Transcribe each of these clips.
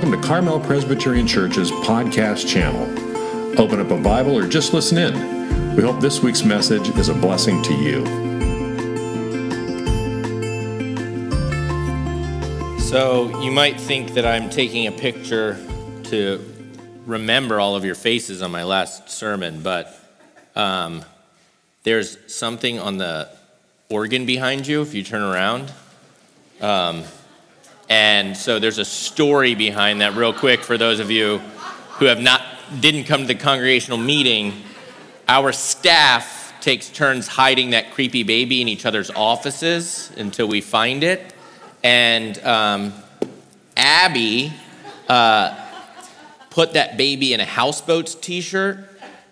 Welcome to Carmel Presbyterian Church's podcast channel. Open up a Bible or just listen in. We hope this week's message is a blessing to you. So, you might think that I'm taking a picture to remember all of your faces on my last sermon, but um, there's something on the organ behind you if you turn around. Um, and so there's a story behind that, real quick, for those of you who have not didn't come to the congregational meeting. Our staff takes turns hiding that creepy baby in each other's offices until we find it. And um, Abby uh, put that baby in a houseboats T-shirt,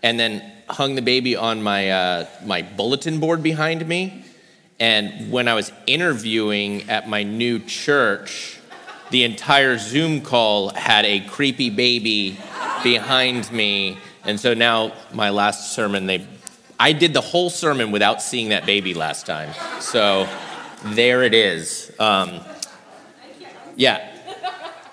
and then hung the baby on my uh, my bulletin board behind me. And when I was interviewing at my new church, the entire Zoom call had a creepy baby behind me. And so now my last sermon, they I did the whole sermon without seeing that baby last time. So there it is. Um, yeah.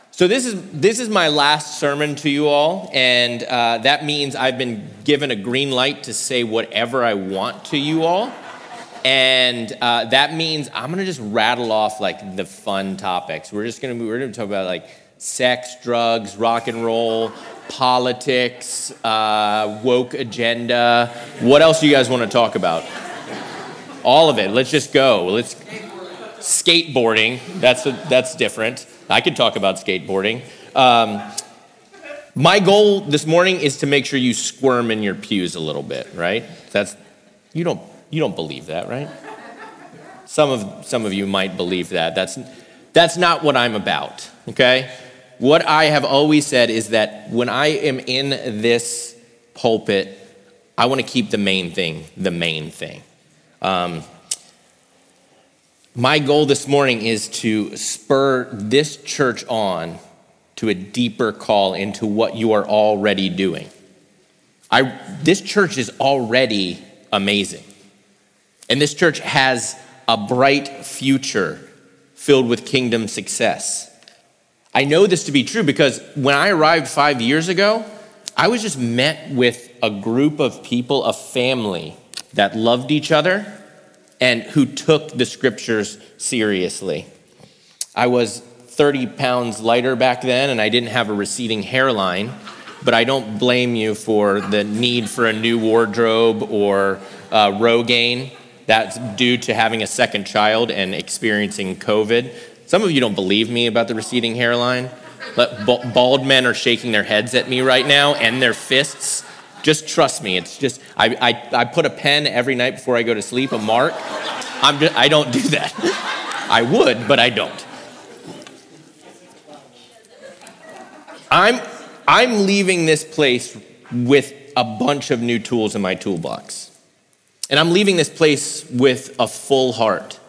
So this is this is my last sermon to you all, and uh, that means I've been given a green light to say whatever I want to you all. And uh, that means I'm gonna just rattle off like the fun topics. We're just gonna we're gonna talk about like sex, drugs, rock and roll, politics, uh, woke agenda. What else do you guys want to talk about? All of it. Let's just go. Let's skateboarding. That's a, that's different. I could talk about skateboarding. Um, my goal this morning is to make sure you squirm in your pews a little bit. Right? That's you don't you don't believe that, right? Some of, some of you might believe that. That's, that's not what I'm about, okay? What I have always said is that when I am in this pulpit, I want to keep the main thing the main thing. Um, my goal this morning is to spur this church on to a deeper call into what you are already doing. I, this church is already amazing. And this church has a bright future filled with kingdom success. I know this to be true because when I arrived five years ago, I was just met with a group of people, a family that loved each other and who took the scriptures seriously. I was 30 pounds lighter back then and I didn't have a receding hairline, but I don't blame you for the need for a new wardrobe or uh, Rogaine. That's due to having a second child and experiencing COVID. Some of you don't believe me about the receding hairline, but bald men are shaking their heads at me right now and their fists. Just trust me. It's just, I, I, I put a pen every night before I go to sleep, a mark. I'm just, I don't do that. I would, but I don't. I'm, I'm leaving this place with a bunch of new tools in my toolbox. And I'm leaving this place with a full heart.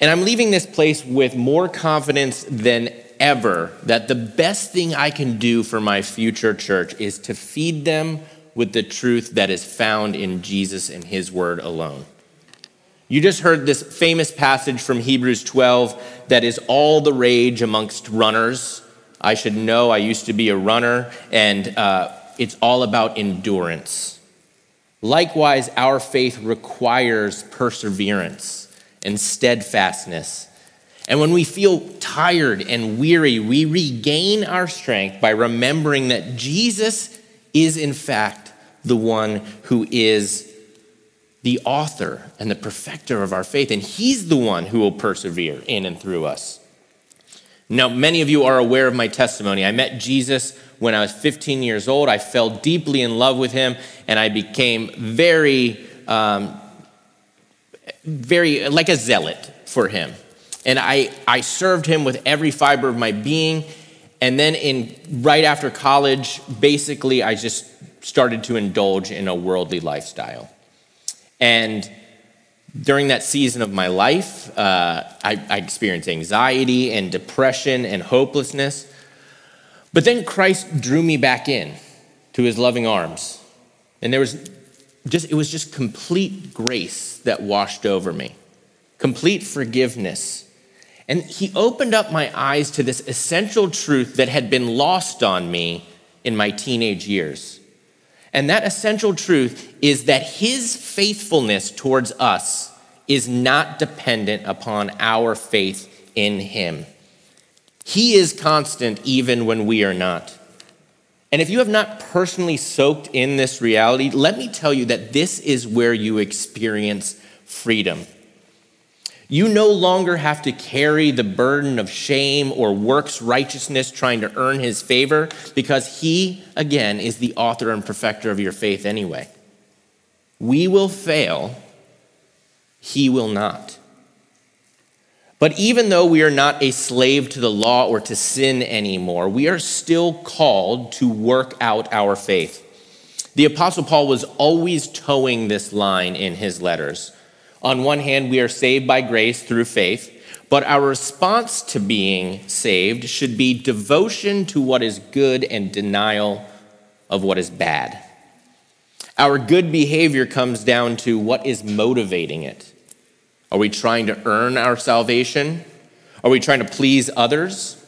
And I'm leaving this place with more confidence than ever that the best thing I can do for my future church is to feed them with the truth that is found in Jesus and His Word alone. You just heard this famous passage from Hebrews 12 that is all the rage amongst runners. I should know, I used to be a runner, and uh, it's all about endurance. Likewise, our faith requires perseverance and steadfastness. And when we feel tired and weary, we regain our strength by remembering that Jesus is, in fact, the one who is the author and the perfecter of our faith. And he's the one who will persevere in and through us. Now, many of you are aware of my testimony. I met Jesus when I was 15 years old. I fell deeply in love with him, and I became very, um, very like a zealot for him. And I, I served him with every fiber of my being. And then, in right after college, basically, I just started to indulge in a worldly lifestyle. And during that season of my life, uh, I, I experienced anxiety and depression and hopelessness. But then Christ drew me back in to his loving arms. And there was just, it was just complete grace that washed over me, complete forgiveness. And he opened up my eyes to this essential truth that had been lost on me in my teenage years. And that essential truth is that his faithfulness towards us is not dependent upon our faith in him. He is constant even when we are not. And if you have not personally soaked in this reality, let me tell you that this is where you experience freedom. You no longer have to carry the burden of shame or works righteousness trying to earn his favor because he, again, is the author and perfecter of your faith anyway. We will fail, he will not. But even though we are not a slave to the law or to sin anymore, we are still called to work out our faith. The Apostle Paul was always toeing this line in his letters. On one hand, we are saved by grace through faith, but our response to being saved should be devotion to what is good and denial of what is bad. Our good behavior comes down to what is motivating it. Are we trying to earn our salvation? Are we trying to please others?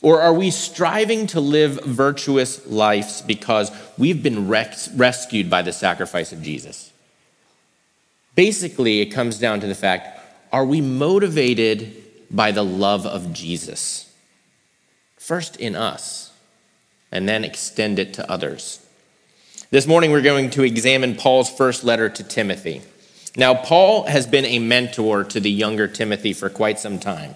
Or are we striving to live virtuous lives because we've been res- rescued by the sacrifice of Jesus? Basically, it comes down to the fact are we motivated by the love of Jesus? First in us, and then extend it to others. This morning, we're going to examine Paul's first letter to Timothy. Now, Paul has been a mentor to the younger Timothy for quite some time.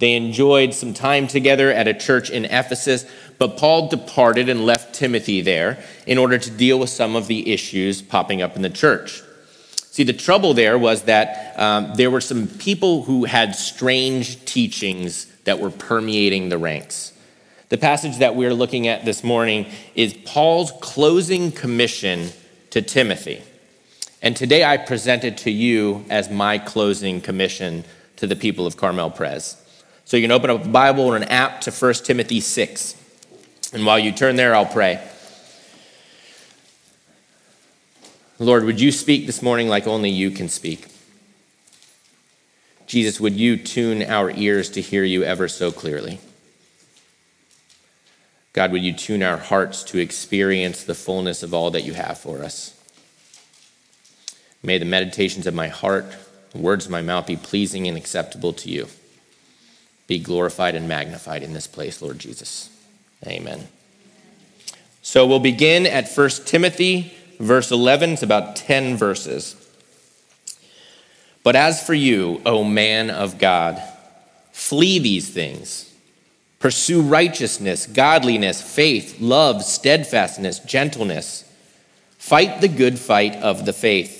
They enjoyed some time together at a church in Ephesus, but Paul departed and left Timothy there in order to deal with some of the issues popping up in the church. See, the trouble there was that um, there were some people who had strange teachings that were permeating the ranks. The passage that we're looking at this morning is Paul's closing commission to Timothy. And today I present it to you as my closing commission to the people of Carmel Pres. So you can open up a Bible or an app to 1 Timothy 6. And while you turn there, I'll pray. Lord, would you speak this morning like only you can speak? Jesus, would you tune our ears to hear you ever so clearly? God, would you tune our hearts to experience the fullness of all that you have for us? May the meditations of my heart, the words of my mouth be pleasing and acceptable to you. Be glorified and magnified in this place, Lord Jesus. Amen. So we'll begin at 1 Timothy verse 11. It's about 10 verses. But as for you, O man of God, flee these things. Pursue righteousness, godliness, faith, love, steadfastness, gentleness. Fight the good fight of the faith.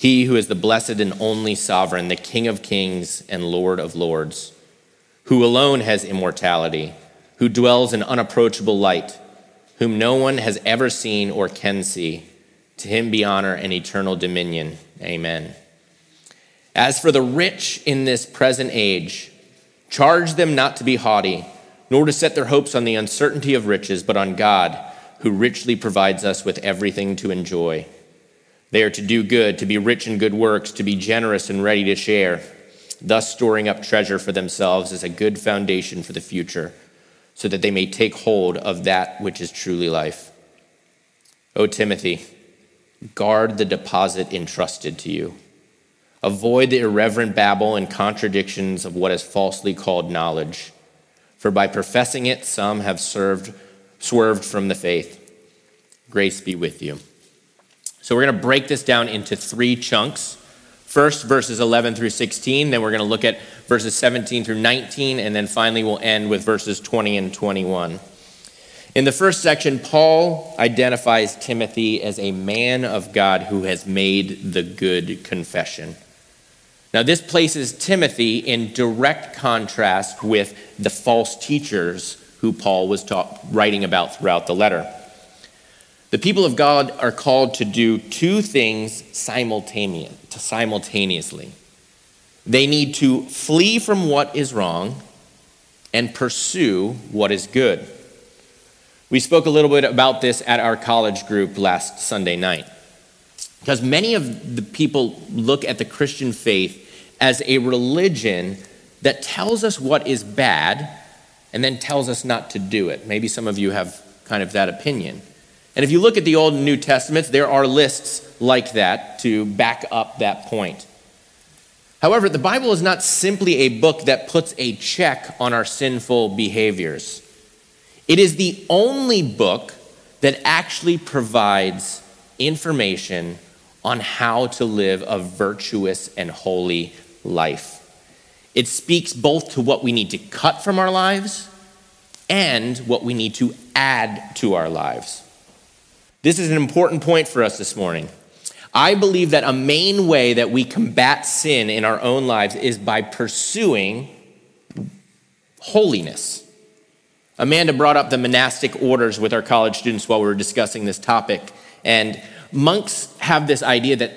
He who is the blessed and only sovereign, the King of kings and Lord of lords, who alone has immortality, who dwells in unapproachable light, whom no one has ever seen or can see. To him be honor and eternal dominion. Amen. As for the rich in this present age, charge them not to be haughty, nor to set their hopes on the uncertainty of riches, but on God, who richly provides us with everything to enjoy. They are to do good, to be rich in good works, to be generous and ready to share, thus storing up treasure for themselves as a good foundation for the future, so that they may take hold of that which is truly life. O Timothy, guard the deposit entrusted to you. Avoid the irreverent babble and contradictions of what is falsely called knowledge, for by professing it, some have served, swerved from the faith. Grace be with you. So we're going to break this down into three chunks. First, verses 11 through 16, then we're going to look at verses 17 through 19, and then finally we'll end with verses 20 and 21. In the first section, Paul identifies Timothy as a man of God who has made the good confession. Now, this places Timothy in direct contrast with the false teachers who Paul was writing about throughout the letter. The people of God are called to do two things simultaneously. They need to flee from what is wrong and pursue what is good. We spoke a little bit about this at our college group last Sunday night. Because many of the people look at the Christian faith as a religion that tells us what is bad and then tells us not to do it. Maybe some of you have kind of that opinion. And if you look at the Old and New Testaments, there are lists like that to back up that point. However, the Bible is not simply a book that puts a check on our sinful behaviors. It is the only book that actually provides information on how to live a virtuous and holy life. It speaks both to what we need to cut from our lives and what we need to add to our lives. This is an important point for us this morning. I believe that a main way that we combat sin in our own lives is by pursuing holiness. Amanda brought up the monastic orders with our college students while we were discussing this topic. And monks have this idea that,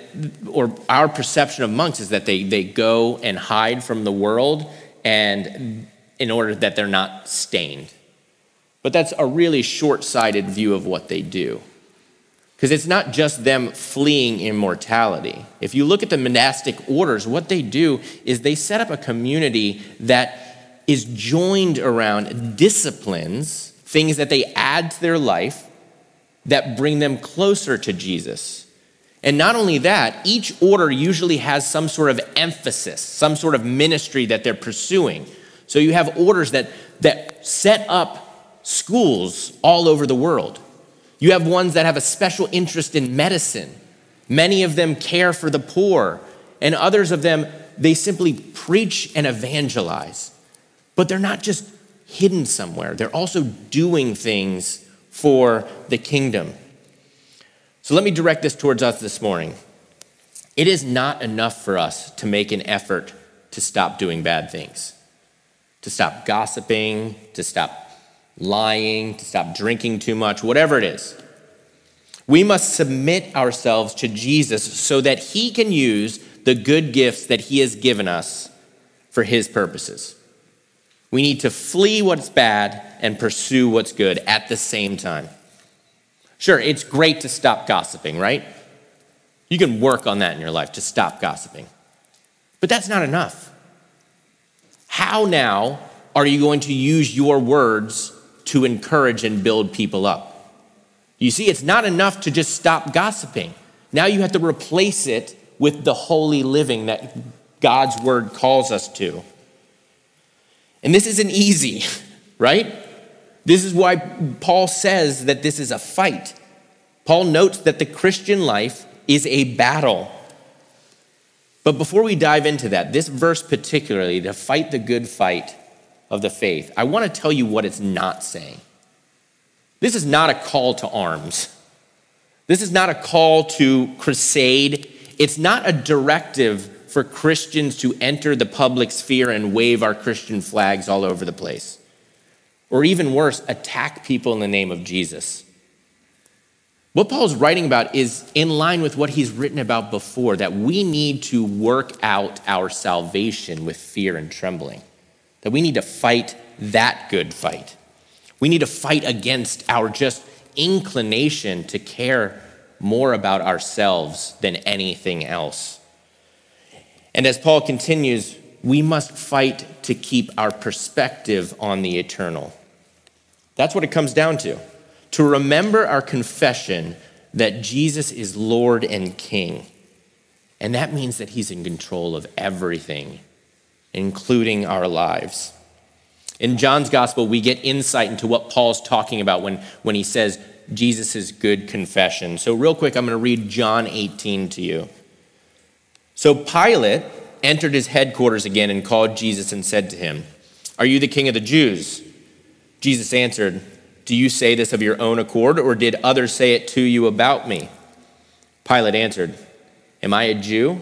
or our perception of monks is that they, they go and hide from the world and in order that they're not stained. But that's a really short sighted view of what they do. Because it's not just them fleeing immortality. If you look at the monastic orders, what they do is they set up a community that is joined around disciplines, things that they add to their life that bring them closer to Jesus. And not only that, each order usually has some sort of emphasis, some sort of ministry that they're pursuing. So you have orders that, that set up schools all over the world. You have ones that have a special interest in medicine. Many of them care for the poor, and others of them, they simply preach and evangelize. But they're not just hidden somewhere, they're also doing things for the kingdom. So let me direct this towards us this morning. It is not enough for us to make an effort to stop doing bad things, to stop gossiping, to stop lying, to stop drinking too much, whatever it is. We must submit ourselves to Jesus so that he can use the good gifts that he has given us for his purposes. We need to flee what's bad and pursue what's good at the same time. Sure, it's great to stop gossiping, right? You can work on that in your life to stop gossiping. But that's not enough. How now are you going to use your words to encourage and build people up? You see, it's not enough to just stop gossiping. Now you have to replace it with the holy living that God's word calls us to. And this isn't easy, right? This is why Paul says that this is a fight. Paul notes that the Christian life is a battle. But before we dive into that, this verse particularly, to fight the good fight of the faith, I want to tell you what it's not saying. This is not a call to arms. This is not a call to crusade. It's not a directive for Christians to enter the public sphere and wave our Christian flags all over the place. Or even worse, attack people in the name of Jesus. What Paul's writing about is in line with what he's written about before that we need to work out our salvation with fear and trembling, that we need to fight that good fight. We need to fight against our just inclination to care more about ourselves than anything else. And as Paul continues, we must fight to keep our perspective on the eternal. That's what it comes down to. To remember our confession that Jesus is Lord and King. And that means that He's in control of everything, including our lives. In John's gospel, we get insight into what Paul's talking about when, when he says Jesus' good confession. So, real quick, I'm going to read John 18 to you. So Pilate entered his headquarters again and called Jesus and said to him, Are you the king of the Jews? Jesus answered, Do you say this of your own accord, or did others say it to you about me? Pilate answered, Am I a Jew?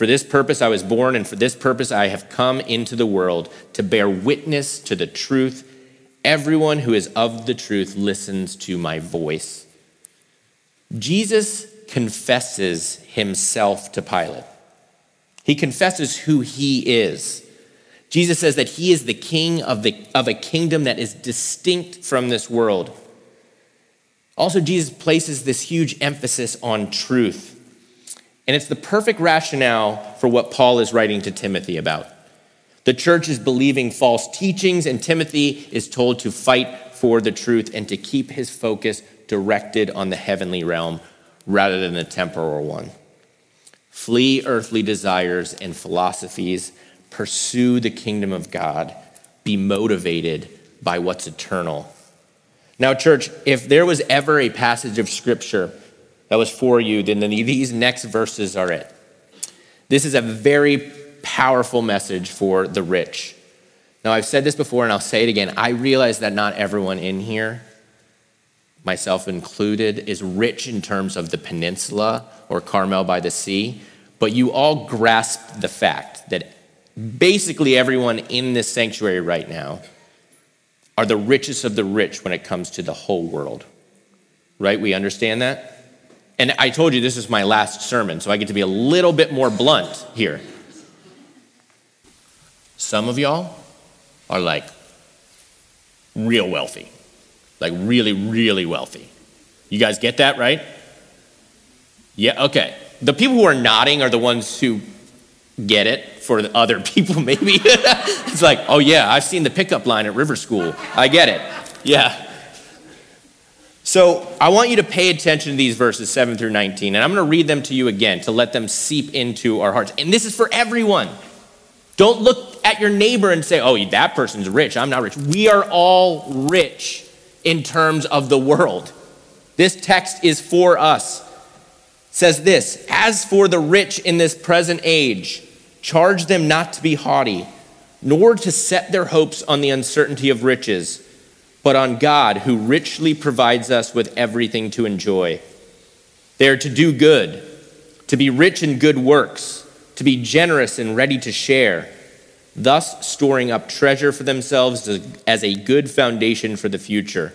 For this purpose I was born, and for this purpose I have come into the world to bear witness to the truth. Everyone who is of the truth listens to my voice. Jesus confesses himself to Pilate. He confesses who he is. Jesus says that he is the king of, the, of a kingdom that is distinct from this world. Also, Jesus places this huge emphasis on truth. And it's the perfect rationale for what Paul is writing to Timothy about. The church is believing false teachings, and Timothy is told to fight for the truth and to keep his focus directed on the heavenly realm rather than the temporal one. Flee earthly desires and philosophies, pursue the kingdom of God, be motivated by what's eternal. Now, church, if there was ever a passage of scripture that was for you, then these next verses are it. This is a very powerful message for the rich. Now, I've said this before and I'll say it again. I realize that not everyone in here, myself included, is rich in terms of the peninsula or Carmel by the sea, but you all grasp the fact that basically everyone in this sanctuary right now are the richest of the rich when it comes to the whole world. Right? We understand that? And I told you this is my last sermon, so I get to be a little bit more blunt here. Some of y'all are like real wealthy, like really, really wealthy. You guys get that, right? Yeah, okay. The people who are nodding are the ones who get it for the other people, maybe. it's like, oh, yeah, I've seen the pickup line at River School. I get it. Yeah. So I want you to pay attention to these verses 7 through 19, and I'm going to read them to you again to let them seep into our hearts. And this is for everyone. Don't look at your neighbor and say, oh, that person's rich. I'm not rich. We are all rich in terms of the world. This text is for us. It says this As for the rich in this present age, charge them not to be haughty, nor to set their hopes on the uncertainty of riches but on God, who richly provides us with everything to enjoy. They are to do good, to be rich in good works, to be generous and ready to share, thus storing up treasure for themselves as a good foundation for the future,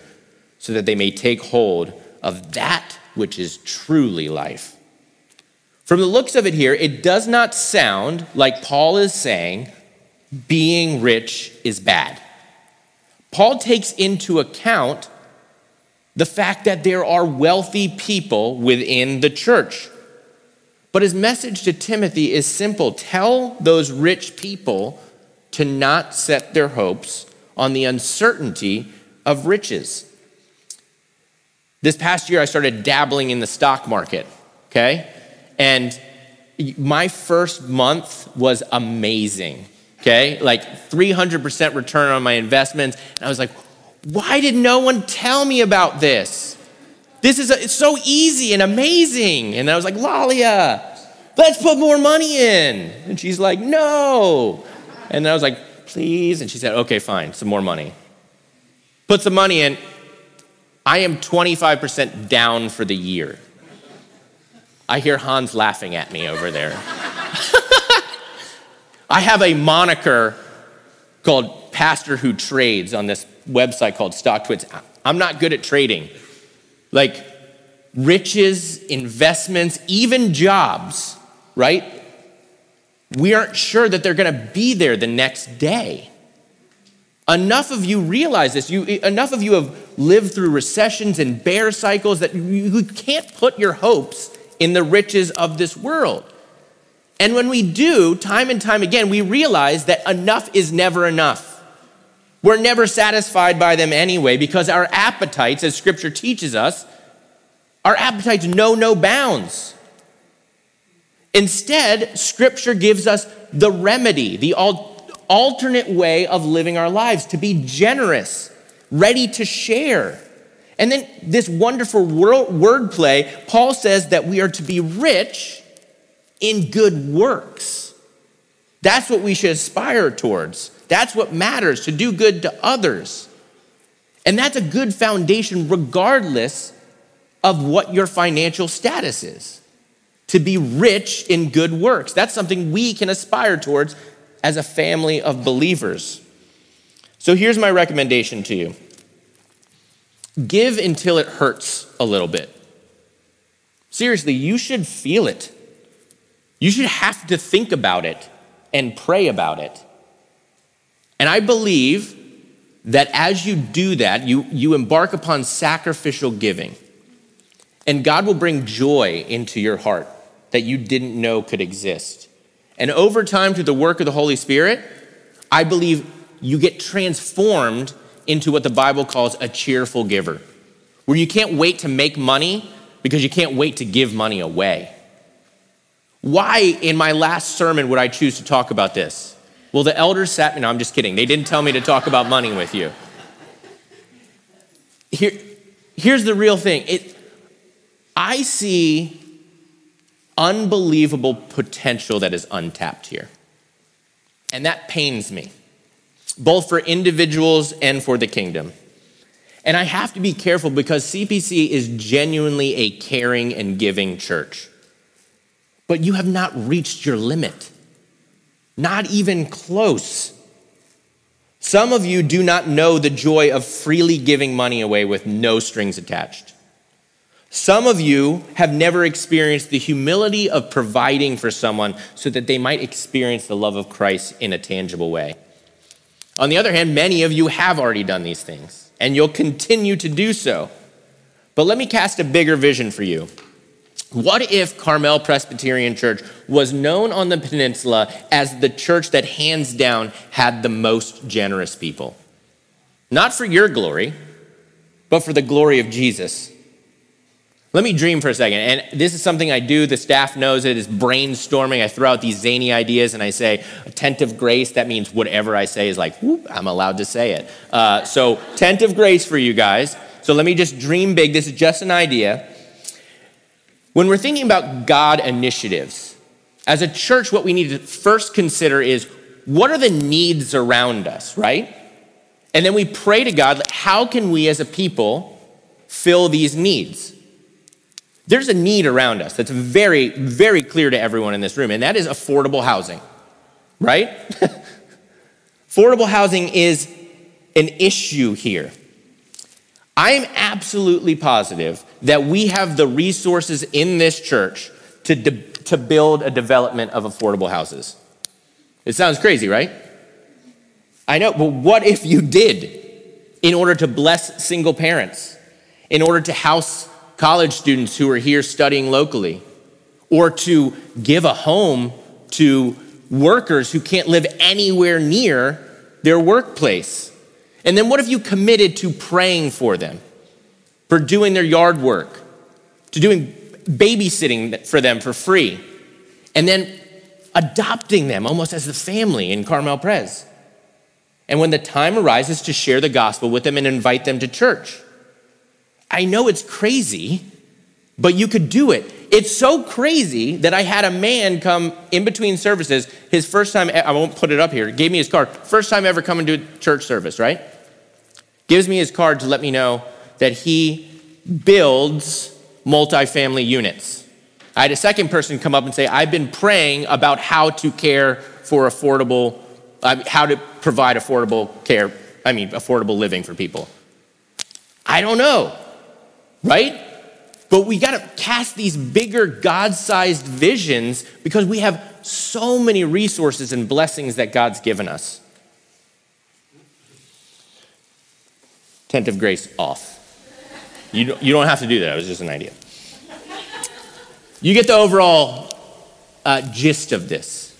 so that they may take hold of that which is truly life. From the looks of it here, it does not sound like Paul is saying being rich is bad. Paul takes into account the fact that there are wealthy people within the church. But his message to Timothy is simple tell those rich people to not set their hopes on the uncertainty of riches. This past year, I started dabbling in the stock market, okay? And my first month was amazing okay? Like 300% return on my investments. And I was like, why did no one tell me about this? This is a, it's so easy and amazing. And I was like, Lalia, let's put more money in. And she's like, no. And I was like, please. And she said, okay, fine, some more money. Put some money in. I am 25% down for the year. I hear Hans laughing at me over there. I have a moniker called Pastor Who Trades on this website called StockTwits. I'm not good at trading. Like riches, investments, even jobs, right? We aren't sure that they're going to be there the next day. Enough of you realize this. You, enough of you have lived through recessions and bear cycles that you, you can't put your hopes in the riches of this world. And when we do, time and time again, we realize that enough is never enough. We're never satisfied by them anyway because our appetites, as scripture teaches us, our appetites know no bounds. Instead, scripture gives us the remedy, the alternate way of living our lives to be generous, ready to share, And then this wonderful wordplay, Paul says that we are to be rich in good works. That's what we should aspire towards. That's what matters, to do good to others. And that's a good foundation regardless of what your financial status is. To be rich in good works. That's something we can aspire towards as a family of believers. So here's my recommendation to you give until it hurts a little bit. Seriously, you should feel it. You should have to think about it and pray about it. And I believe that as you do that, you, you embark upon sacrificial giving. And God will bring joy into your heart that you didn't know could exist. And over time, through the work of the Holy Spirit, I believe you get transformed into what the Bible calls a cheerful giver, where you can't wait to make money because you can't wait to give money away. Why, in my last sermon, would I choose to talk about this? Well, the elders sat me, no, I'm just kidding. They didn't tell me to talk about money with you. Here, here's the real thing it, I see unbelievable potential that is untapped here. And that pains me both for individuals and for the kingdom. And I have to be careful because CPC is genuinely a caring and giving church. But you have not reached your limit, not even close. Some of you do not know the joy of freely giving money away with no strings attached. Some of you have never experienced the humility of providing for someone so that they might experience the love of Christ in a tangible way. On the other hand, many of you have already done these things, and you'll continue to do so. But let me cast a bigger vision for you. What if Carmel Presbyterian Church was known on the peninsula as the church that hands down had the most generous people? Not for your glory, but for the glory of Jesus. Let me dream for a second. And this is something I do. The staff knows it is brainstorming. I throw out these zany ideas and I say, attentive grace. That means whatever I say is like, whoop, I'm allowed to say it. Uh, so, of grace for you guys. So, let me just dream big. This is just an idea. When we're thinking about God initiatives, as a church, what we need to first consider is what are the needs around us, right? And then we pray to God, how can we as a people fill these needs? There's a need around us that's very, very clear to everyone in this room, and that is affordable housing, right? affordable housing is an issue here. I'm absolutely positive that we have the resources in this church to, de- to build a development of affordable houses. It sounds crazy, right? I know, but what if you did in order to bless single parents, in order to house college students who are here studying locally, or to give a home to workers who can't live anywhere near their workplace. And then what if you committed to praying for them, for doing their yard work, to doing babysitting for them for free, and then adopting them almost as a family in Carmel Pres? And when the time arises to share the gospel with them and invite them to church. I know it's crazy, but you could do it. It's so crazy that I had a man come in between services, his first time, I won't put it up here, gave me his card, first time ever coming to church service, right? Gives me his card to let me know that he builds multifamily units. I had a second person come up and say, I've been praying about how to care for affordable, uh, how to provide affordable care, I mean, affordable living for people. I don't know right? But we got to cast these bigger God sized visions because we have so many resources and blessings that God's given us. Tent of grace off. You you don't have to do that, it was just an idea. You get the overall uh, gist of this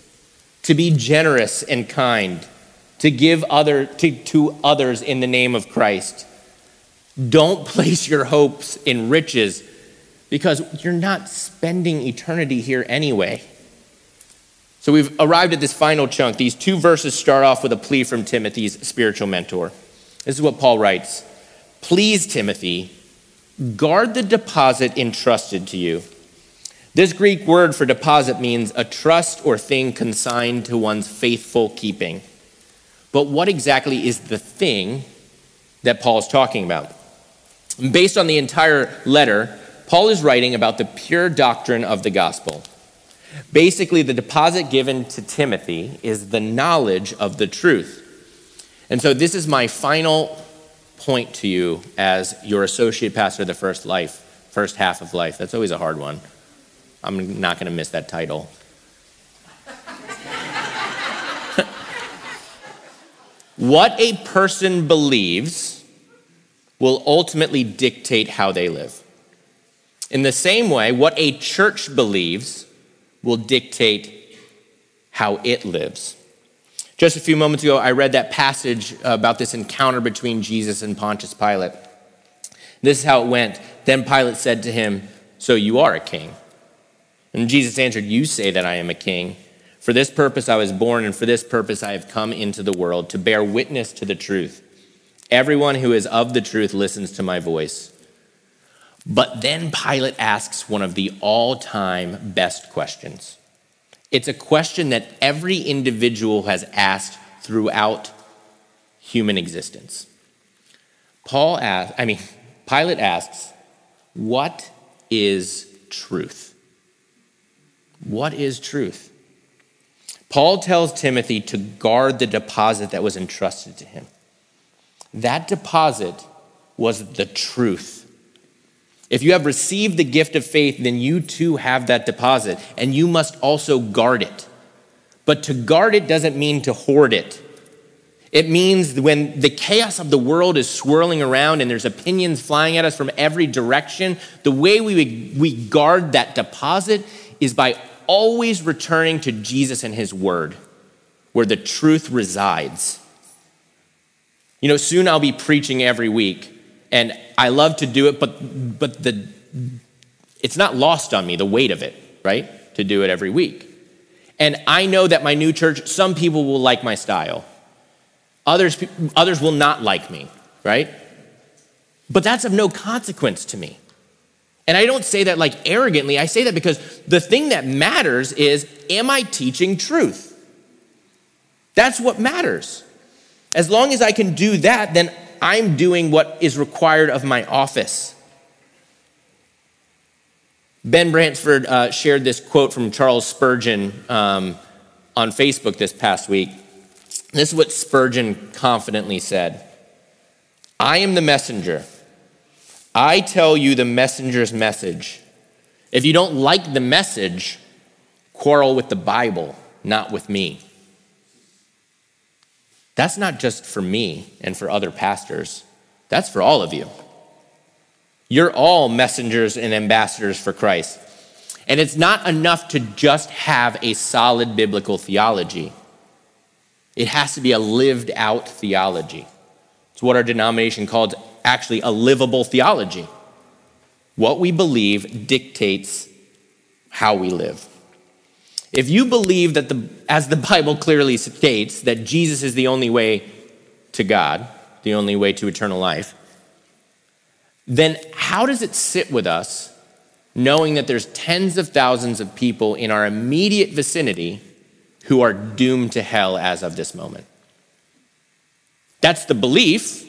to be generous and kind, to give other, to, to others in the name of Christ don't place your hopes in riches because you're not spending eternity here anyway. So we've arrived at this final chunk. These two verses start off with a plea from Timothy's spiritual mentor. This is what Paul writes Please, Timothy, guard the deposit entrusted to you. This Greek word for deposit means a trust or thing consigned to one's faithful keeping. But what exactly is the thing that Paul is talking about? Based on the entire letter, Paul is writing about the pure doctrine of the gospel. Basically, the deposit given to Timothy is the knowledge of the truth. And so, this is my final point to you as your associate pastor of the first life, first half of life. That's always a hard one. I'm not going to miss that title. what a person believes will ultimately dictate how they live. In the same way, what a church believes will dictate how it lives. Just a few moments ago, I read that passage about this encounter between Jesus and Pontius Pilate. This is how it went. Then Pilate said to him, So you are a king? And Jesus answered, You say that I am a king. For this purpose I was born, and for this purpose I have come into the world, to bear witness to the truth. Everyone who is of the truth listens to my voice. But then Pilate asks one of the all time best questions. It's a question that every individual has asked throughout human existence. Paul asks, I mean, Pilate asks, What is truth? What is truth? Paul tells Timothy to guard the deposit that was entrusted to him. That deposit was the truth. If you have received the gift of faith, then you too have that deposit, and you must also guard it. But to guard it doesn't mean to hoard it. It means when the chaos of the world is swirling around and there's opinions flying at us from every direction, the way we, we guard that deposit is by always returning to Jesus and His Word, where the truth resides. You know, soon I'll be preaching every week, and I love to do it, but, but the, it's not lost on me, the weight of it, right? To do it every week. And I know that my new church, some people will like my style, others, others will not like me, right? But that's of no consequence to me. And I don't say that like arrogantly. I say that because the thing that matters is am I teaching truth? That's what matters. As long as I can do that, then I'm doing what is required of my office. Ben Bransford uh, shared this quote from Charles Spurgeon um, on Facebook this past week. This is what Spurgeon confidently said I am the messenger. I tell you the messenger's message. If you don't like the message, quarrel with the Bible, not with me. That's not just for me and for other pastors, that's for all of you. You're all messengers and ambassadors for Christ. And it's not enough to just have a solid biblical theology, it has to be a lived out theology. It's what our denomination calls actually a livable theology. What we believe dictates how we live. If you believe that, the, as the Bible clearly states, that Jesus is the only way to God, the only way to eternal life, then how does it sit with us knowing that there's tens of thousands of people in our immediate vicinity who are doomed to hell as of this moment? That's the belief.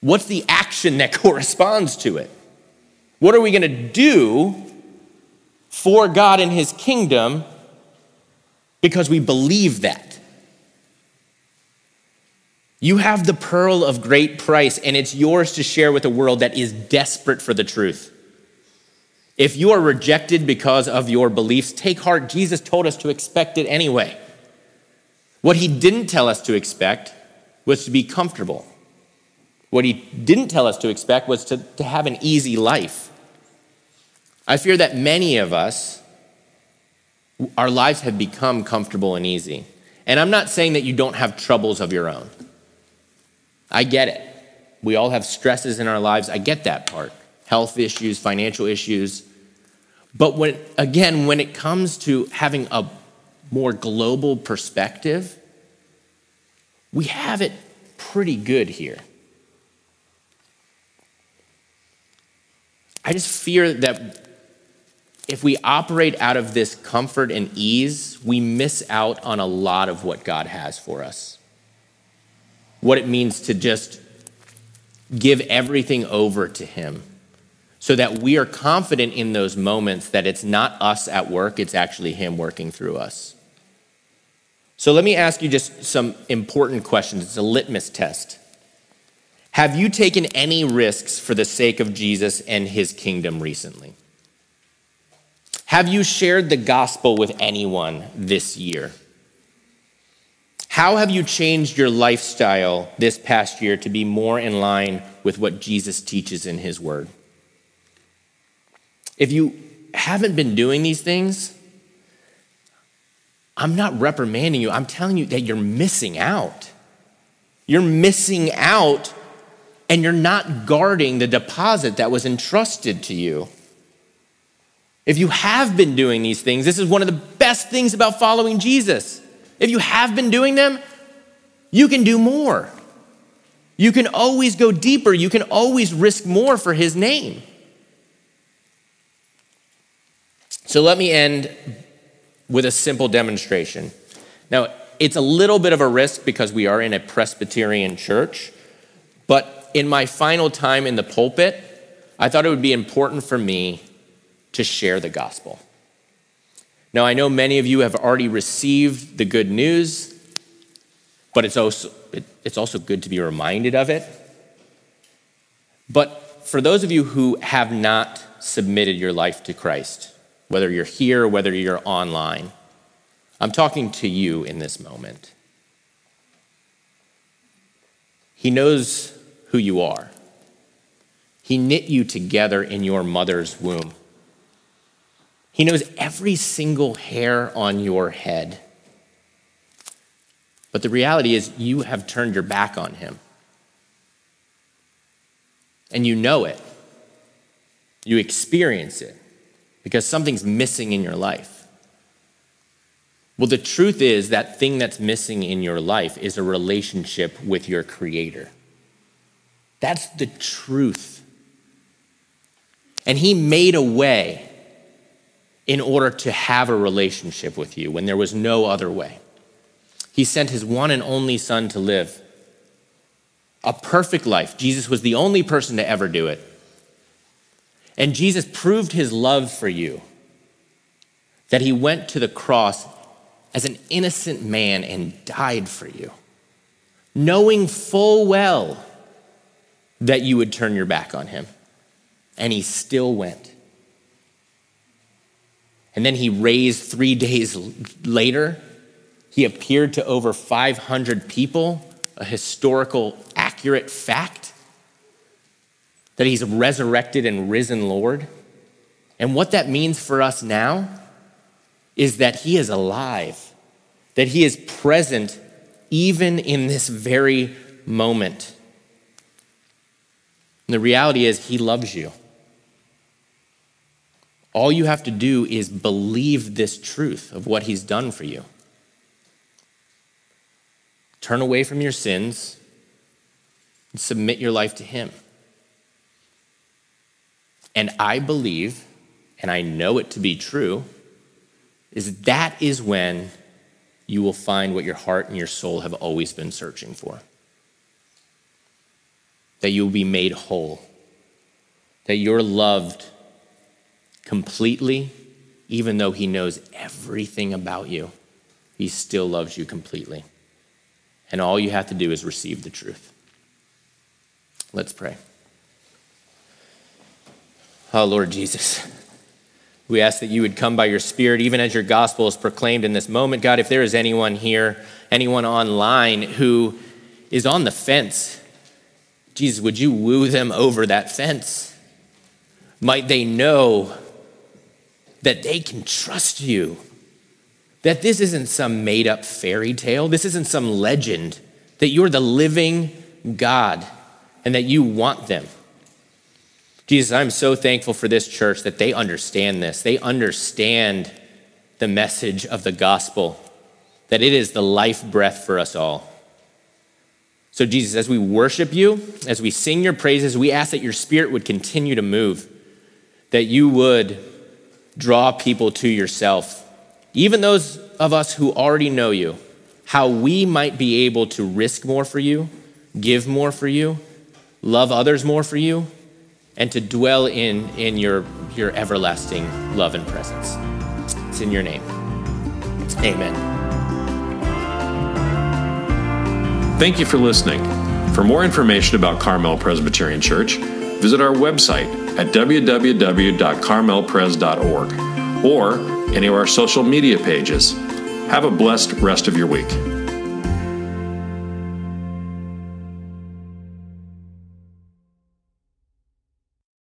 What's the action that corresponds to it? What are we going to do for God and His kingdom because we believe that? You have the pearl of great price, and it's yours to share with a world that is desperate for the truth. If you are rejected because of your beliefs, take heart. Jesus told us to expect it anyway. What he didn't tell us to expect was to be comfortable. What he didn't tell us to expect was to, to have an easy life. I fear that many of us, our lives have become comfortable and easy. And I'm not saying that you don't have troubles of your own. I get it. We all have stresses in our lives. I get that part health issues, financial issues. But when, again, when it comes to having a more global perspective, we have it pretty good here. I just fear that if we operate out of this comfort and ease, we miss out on a lot of what God has for us. What it means to just give everything over to Him so that we are confident in those moments that it's not us at work, it's actually Him working through us. So let me ask you just some important questions. It's a litmus test. Have you taken any risks for the sake of Jesus and his kingdom recently? Have you shared the gospel with anyone this year? How have you changed your lifestyle this past year to be more in line with what Jesus teaches in his word? If you haven't been doing these things, I'm not reprimanding you. I'm telling you that you're missing out. You're missing out and you're not guarding the deposit that was entrusted to you. If you have been doing these things, this is one of the best things about following Jesus. If you have been doing them, you can do more. You can always go deeper. You can always risk more for his name. So let me end with a simple demonstration. Now, it's a little bit of a risk because we are in a Presbyterian church, but in my final time in the pulpit, I thought it would be important for me to share the gospel. Now, I know many of you have already received the good news, but it's also, it's also good to be reminded of it. But for those of you who have not submitted your life to Christ, whether you're here, whether you're online. I'm talking to you in this moment. He knows who you are. He knit you together in your mother's womb. He knows every single hair on your head. But the reality is, you have turned your back on him. And you know it, you experience it because something's missing in your life. Well, the truth is that thing that's missing in your life is a relationship with your Creator. That's the truth. And He made a way in order to have a relationship with you when there was no other way. He sent His one and only Son to live a perfect life. Jesus was the only person to ever do it. And Jesus proved his love for you that he went to the cross as an innocent man and died for you, knowing full well that you would turn your back on him. And he still went. And then he raised three days later. He appeared to over 500 people, a historical, accurate fact that he's resurrected and risen Lord. And what that means for us now is that he is alive, that he is present even in this very moment. And the reality is, he loves you. All you have to do is believe this truth of what he's done for you. Turn away from your sins and submit your life to him. And I believe, and I know it to be true, is that is when you will find what your heart and your soul have always been searching for. That you will be made whole. That you're loved completely, even though He knows everything about you, He still loves you completely. And all you have to do is receive the truth. Let's pray. Oh, Lord Jesus, we ask that you would come by your Spirit, even as your gospel is proclaimed in this moment. God, if there is anyone here, anyone online who is on the fence, Jesus, would you woo them over that fence? Might they know that they can trust you, that this isn't some made up fairy tale, this isn't some legend, that you're the living God and that you want them. Jesus, I'm so thankful for this church that they understand this. They understand the message of the gospel, that it is the life breath for us all. So, Jesus, as we worship you, as we sing your praises, we ask that your spirit would continue to move. that you would draw people to yourself, even those of us who already know you, how we might be able to risk more for you, give more for you, love others more for you, and to dwell in, in your, your everlasting love and presence. It's in your name. Amen. Thank you for listening. For more information about Carmel Presbyterian Church, visit our website at www.carmelpres.org or any of our social media pages. Have a blessed rest of your week.